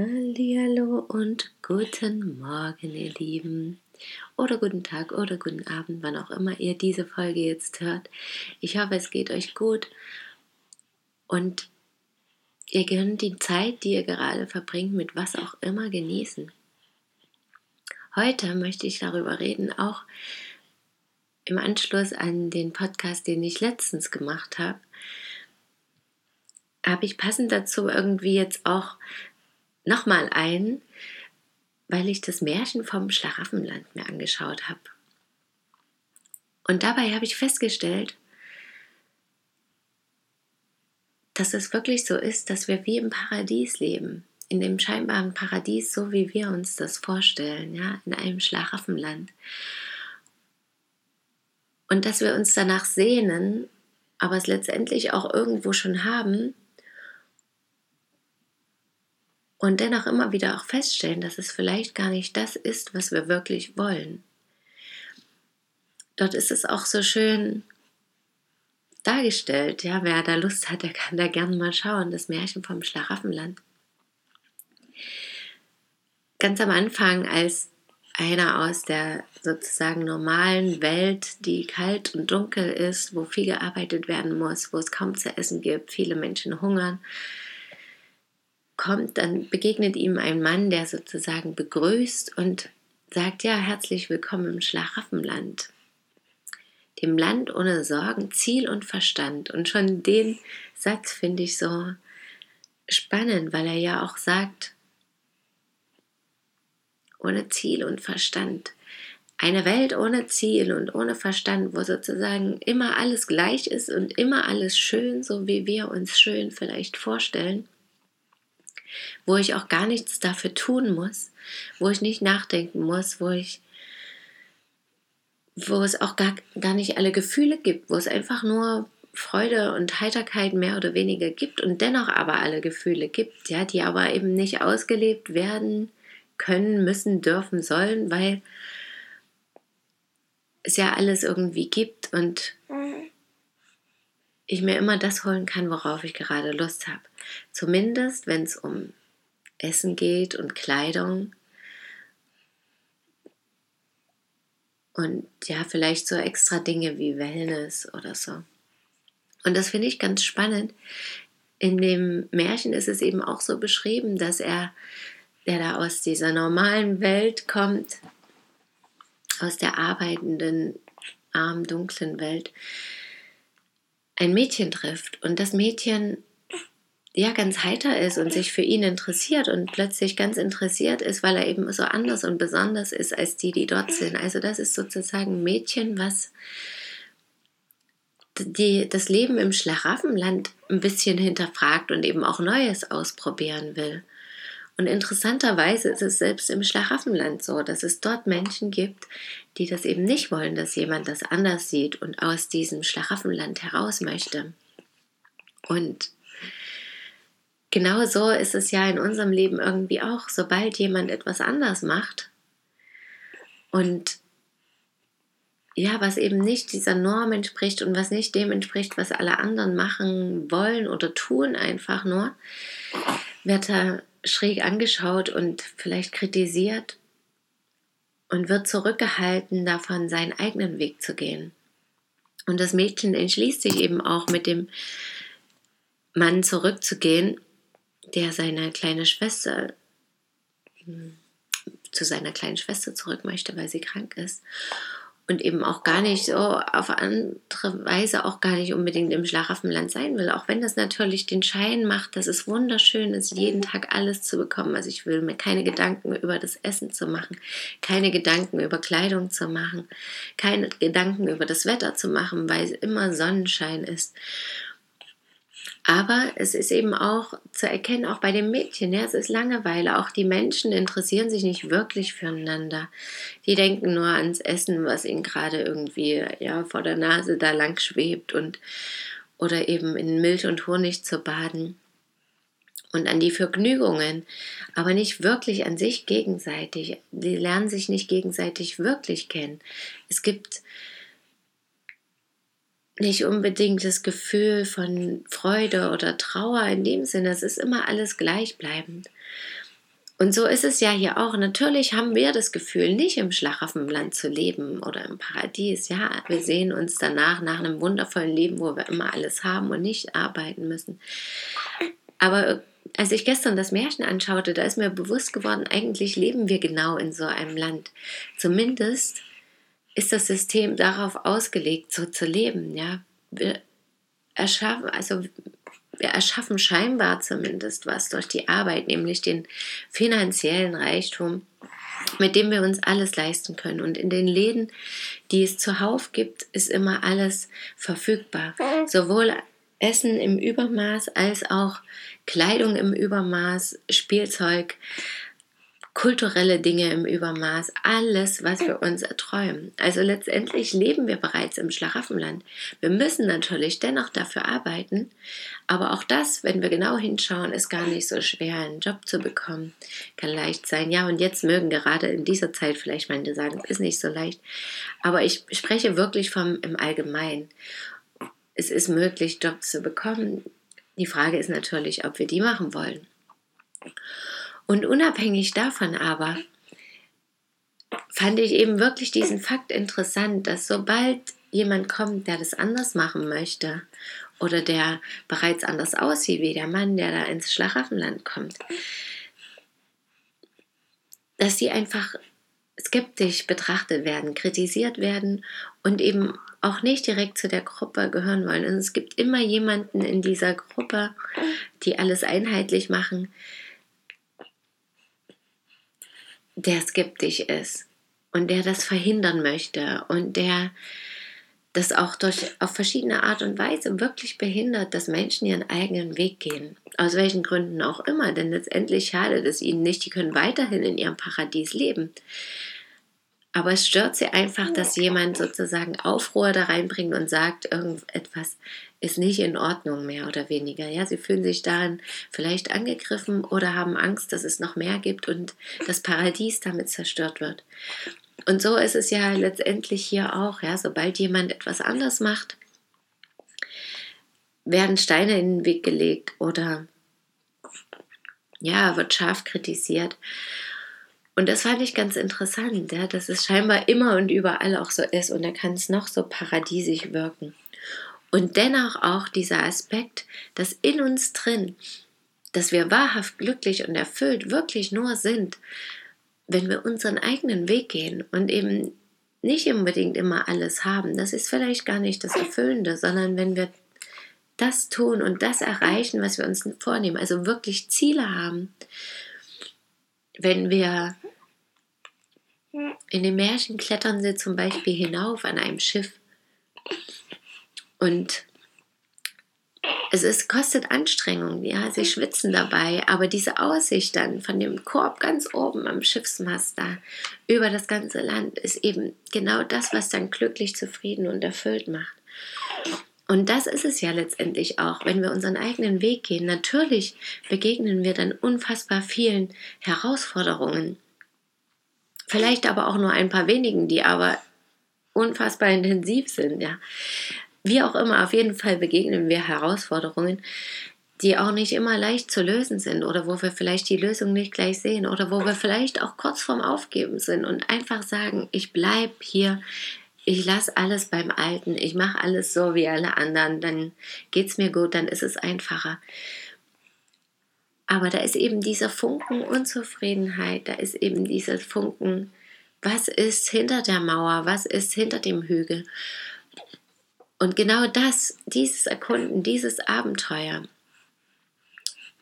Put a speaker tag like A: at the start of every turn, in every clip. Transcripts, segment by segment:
A: Hallo und guten Morgen, ihr Lieben. Oder guten Tag oder guten Abend, wann auch immer ihr diese Folge jetzt hört. Ich hoffe, es geht euch gut und ihr könnt die Zeit, die ihr gerade verbringt, mit was auch immer genießen. Heute möchte ich darüber reden, auch im Anschluss an den Podcast, den ich letztens gemacht habe, habe ich passend dazu irgendwie jetzt auch nochmal ein, weil ich das Märchen vom Schlaraffenland mir angeschaut habe. Und dabei habe ich festgestellt, dass es wirklich so ist, dass wir wie im Paradies leben, in dem scheinbaren Paradies, so wie wir uns das vorstellen, ja, in einem Schlaraffenland. Und dass wir uns danach sehnen, aber es letztendlich auch irgendwo schon haben und dennoch immer wieder auch feststellen, dass es vielleicht gar nicht das ist, was wir wirklich wollen. Dort ist es auch so schön dargestellt, ja, wer da Lust hat, der kann da gerne mal schauen, das Märchen vom Schlaraffenland. Ganz am Anfang, als einer aus der sozusagen normalen Welt, die kalt und dunkel ist, wo viel gearbeitet werden muss, wo es kaum zu essen gibt, viele Menschen hungern, kommt, dann begegnet ihm ein Mann, der sozusagen begrüßt und sagt, ja, herzlich willkommen im Schlaraffenland. Dem Land ohne Sorgen, Ziel und Verstand. Und schon den Satz finde ich so spannend, weil er ja auch sagt, ohne Ziel und Verstand. Eine Welt ohne Ziel und ohne Verstand, wo sozusagen immer alles gleich ist und immer alles schön, so wie wir uns schön vielleicht vorstellen wo ich auch gar nichts dafür tun muss, wo ich nicht nachdenken muss, wo ich wo es auch gar, gar nicht alle Gefühle gibt, wo es einfach nur Freude und Heiterkeit mehr oder weniger gibt und dennoch aber alle Gefühle gibt, ja, die aber eben nicht ausgelebt werden können, müssen, dürfen, sollen, weil es ja alles irgendwie gibt und ich mir immer das holen kann, worauf ich gerade Lust habe. Zumindest, wenn es um Essen geht und Kleidung. Und ja, vielleicht so extra Dinge wie Wellness oder so. Und das finde ich ganz spannend. In dem Märchen ist es eben auch so beschrieben, dass er, der da aus dieser normalen Welt kommt, aus der arbeitenden, armen, dunklen Welt, ein Mädchen trifft. Und das Mädchen ja ganz heiter ist und sich für ihn interessiert und plötzlich ganz interessiert ist, weil er eben so anders und besonders ist als die, die dort sind. Also das ist sozusagen ein Mädchen, was die, das Leben im Schlaraffenland ein bisschen hinterfragt und eben auch Neues ausprobieren will. Und interessanterweise ist es selbst im Schlaraffenland so, dass es dort Menschen gibt, die das eben nicht wollen, dass jemand das anders sieht und aus diesem Schlaraffenland heraus möchte. Und genau so ist es ja in unserem Leben irgendwie auch. Sobald jemand etwas anders macht und ja, was eben nicht dieser Norm entspricht und was nicht dem entspricht, was alle anderen machen wollen oder tun, einfach nur, wird er schräg angeschaut und vielleicht kritisiert und wird zurückgehalten, davon seinen eigenen Weg zu gehen. Und das Mädchen entschließt sich eben auch mit dem Mann zurückzugehen der seine kleine Schwester hm, zu seiner kleinen Schwester zurück möchte, weil sie krank ist. Und eben auch gar nicht so auf andere Weise auch gar nicht unbedingt im Schlaraffenland sein will. Auch wenn das natürlich den Schein macht, dass es wunderschön ist, jeden Tag alles zu bekommen. Also ich will mir keine Gedanken über das Essen zu machen, keine Gedanken über Kleidung zu machen, keine Gedanken über das Wetter zu machen, weil es immer Sonnenschein ist. Aber es ist eben auch zu erkennen, auch bei den Mädchen, ja, es ist Langeweile. Auch die Menschen interessieren sich nicht wirklich füreinander. Die denken nur ans Essen, was ihnen gerade irgendwie ja, vor der Nase da lang schwebt und oder eben in Milch und Honig zu baden und an die Vergnügungen, aber nicht wirklich an sich gegenseitig. Die lernen sich nicht gegenseitig wirklich kennen. Es gibt nicht unbedingt das Gefühl von Freude oder Trauer in dem Sinne. Es ist immer alles gleichbleibend. Und so ist es ja hier auch. Natürlich haben wir das Gefühl, nicht im Schlaraffenland zu leben oder im Paradies. Ja, wir sehen uns danach nach einem wundervollen Leben, wo wir immer alles haben und nicht arbeiten müssen. Aber als ich gestern das Märchen anschaute, da ist mir bewusst geworden, eigentlich leben wir genau in so einem Land. Zumindest ist das System darauf ausgelegt, so zu leben. Ja, wir erschaffen, also wir erschaffen scheinbar zumindest was durch die Arbeit, nämlich den finanziellen Reichtum, mit dem wir uns alles leisten können. Und in den Läden, die es zuhauf gibt, ist immer alles verfügbar. Sowohl Essen im Übermaß als auch Kleidung im Übermaß, Spielzeug, kulturelle Dinge im Übermaß, alles, was wir uns erträumen. Also letztendlich leben wir bereits im Schlaraffenland. Wir müssen natürlich dennoch dafür arbeiten, aber auch das, wenn wir genau hinschauen, ist gar nicht so schwer, einen Job zu bekommen. Kann leicht sein. Ja, und jetzt mögen gerade in dieser Zeit vielleicht manche sagen, es ist nicht so leicht. Aber ich spreche wirklich vom im Allgemeinen. Es ist möglich, Jobs zu bekommen. Die Frage ist natürlich, ob wir die machen wollen. Und unabhängig davon aber fand ich eben wirklich diesen Fakt interessant, dass sobald jemand kommt, der das anders machen möchte oder der bereits anders aussieht wie der Mann, der da ins Schlaraffenland kommt, dass sie einfach skeptisch betrachtet werden, kritisiert werden und eben auch nicht direkt zu der Gruppe gehören wollen. Und es gibt immer jemanden in dieser Gruppe, die alles einheitlich machen, der skeptisch ist und der das verhindern möchte und der das auch durch, auf verschiedene Art und Weise wirklich behindert, dass Menschen ihren eigenen Weg gehen. Aus welchen Gründen auch immer, denn letztendlich schadet es ihnen nicht, die können weiterhin in ihrem Paradies leben. Aber es stört sie einfach, dass jemand sozusagen Aufruhr da reinbringt und sagt, irgendetwas ist nicht in Ordnung, mehr oder weniger. Ja, sie fühlen sich darin vielleicht angegriffen oder haben Angst, dass es noch mehr gibt und das Paradies damit zerstört wird. Und so ist es ja letztendlich hier auch, ja, sobald jemand etwas anders macht, werden Steine in den Weg gelegt oder ja, wird scharf kritisiert. Und das fand ich ganz interessant, ja, dass es scheinbar immer und überall auch so ist und da kann es noch so paradiesisch wirken. Und dennoch auch dieser Aspekt, dass in uns drin, dass wir wahrhaft glücklich und erfüllt wirklich nur sind, wenn wir unseren eigenen Weg gehen und eben nicht unbedingt immer alles haben. Das ist vielleicht gar nicht das Erfüllende, sondern wenn wir das tun und das erreichen, was wir uns vornehmen, also wirklich Ziele haben, wenn wir in den Märchen klettern sie zum Beispiel hinauf an einem Schiff. Und es ist, kostet Anstrengung, ja, sie schwitzen dabei, aber diese Aussicht dann von dem Korb ganz oben am Schiffsmast da über das ganze Land ist eben genau das, was dann glücklich, zufrieden und erfüllt macht. Und das ist es ja letztendlich auch, wenn wir unseren eigenen Weg gehen. Natürlich begegnen wir dann unfassbar vielen Herausforderungen. Vielleicht aber auch nur ein paar wenigen, die aber unfassbar intensiv sind, ja. Wie auch immer, auf jeden Fall begegnen wir Herausforderungen, die auch nicht immer leicht zu lösen sind oder wo wir vielleicht die Lösung nicht gleich sehen oder wo wir vielleicht auch kurz vorm Aufgeben sind und einfach sagen, ich bleibe hier ich lasse alles beim Alten, ich mache alles so wie alle anderen, dann geht es mir gut, dann ist es einfacher. Aber da ist eben dieser Funken Unzufriedenheit, da ist eben dieser Funken, was ist hinter der Mauer, was ist hinter dem Hügel. Und genau das, dieses Erkunden, dieses Abenteuer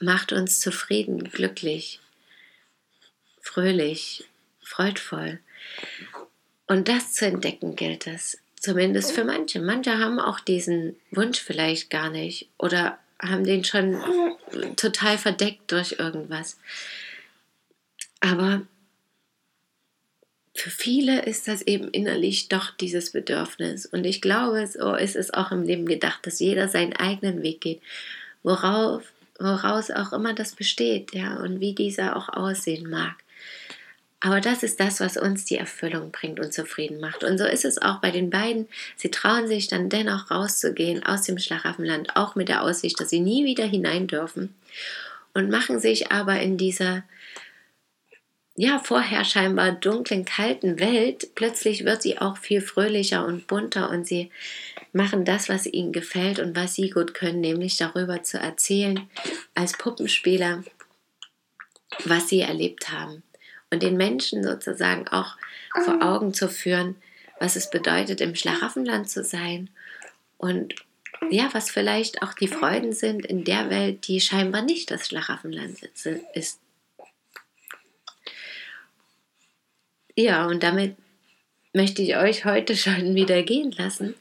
A: macht uns zufrieden, glücklich, fröhlich, freudvoll. Und das zu entdecken gilt es. Zumindest für manche. Manche haben auch diesen Wunsch vielleicht gar nicht oder haben den schon total verdeckt durch irgendwas. Aber für viele ist das eben innerlich doch dieses Bedürfnis. Und ich glaube, so ist es auch im Leben gedacht, dass jeder seinen eigenen Weg geht, worauf, woraus auch immer das besteht, ja, und wie dieser auch aussehen mag. Aber das ist das, was uns die Erfüllung bringt und zufrieden macht. Und so ist es auch bei den beiden. Sie trauen sich dann dennoch rauszugehen aus dem Schlaraffenland, auch mit der Aussicht, dass sie nie wieder hinein dürfen. Und machen sich aber in dieser ja, vorher scheinbar dunklen, kalten Welt, plötzlich wird sie auch viel fröhlicher und bunter und sie machen das, was ihnen gefällt und was sie gut können, nämlich darüber zu erzählen als Puppenspieler, was sie erlebt haben. Und den Menschen sozusagen auch vor Augen zu führen, was es bedeutet, im Schlaraffenland zu sein. Und ja, was vielleicht auch die Freuden sind in der Welt, die scheinbar nicht das Schlaraffenland ist. Ja, und damit möchte ich euch heute schon wieder gehen lassen.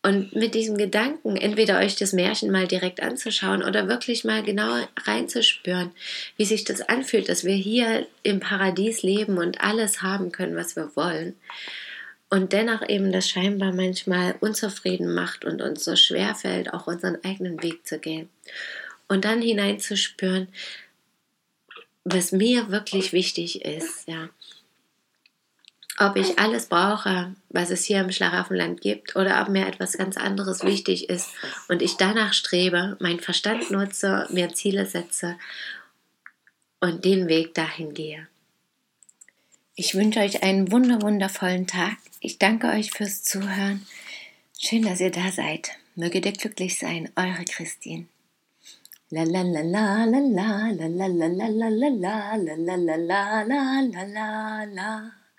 A: Und mit diesem Gedanken, entweder euch das Märchen mal direkt anzuschauen oder wirklich mal genau reinzuspüren, wie sich das anfühlt, dass wir hier im Paradies leben und alles haben können, was wir wollen. Und dennoch eben das scheinbar manchmal unzufrieden macht und uns so schwer fällt, auch unseren eigenen Weg zu gehen. Und dann hineinzuspüren, was mir wirklich wichtig ist, ja ob ich alles brauche, was es hier im Schlaraffenland gibt, oder ob mir etwas ganz anderes wichtig ist und ich danach strebe, meinen Verstand nutze, mir Ziele setze und den Weg dahin gehe. Ich wünsche euch einen wunder wundervollen Tag. Ich danke euch fürs Zuhören. Schön, dass ihr da seid. Möge ihr glücklich sein, eure Christine. La la la la la la la la la la la la la la la la la la la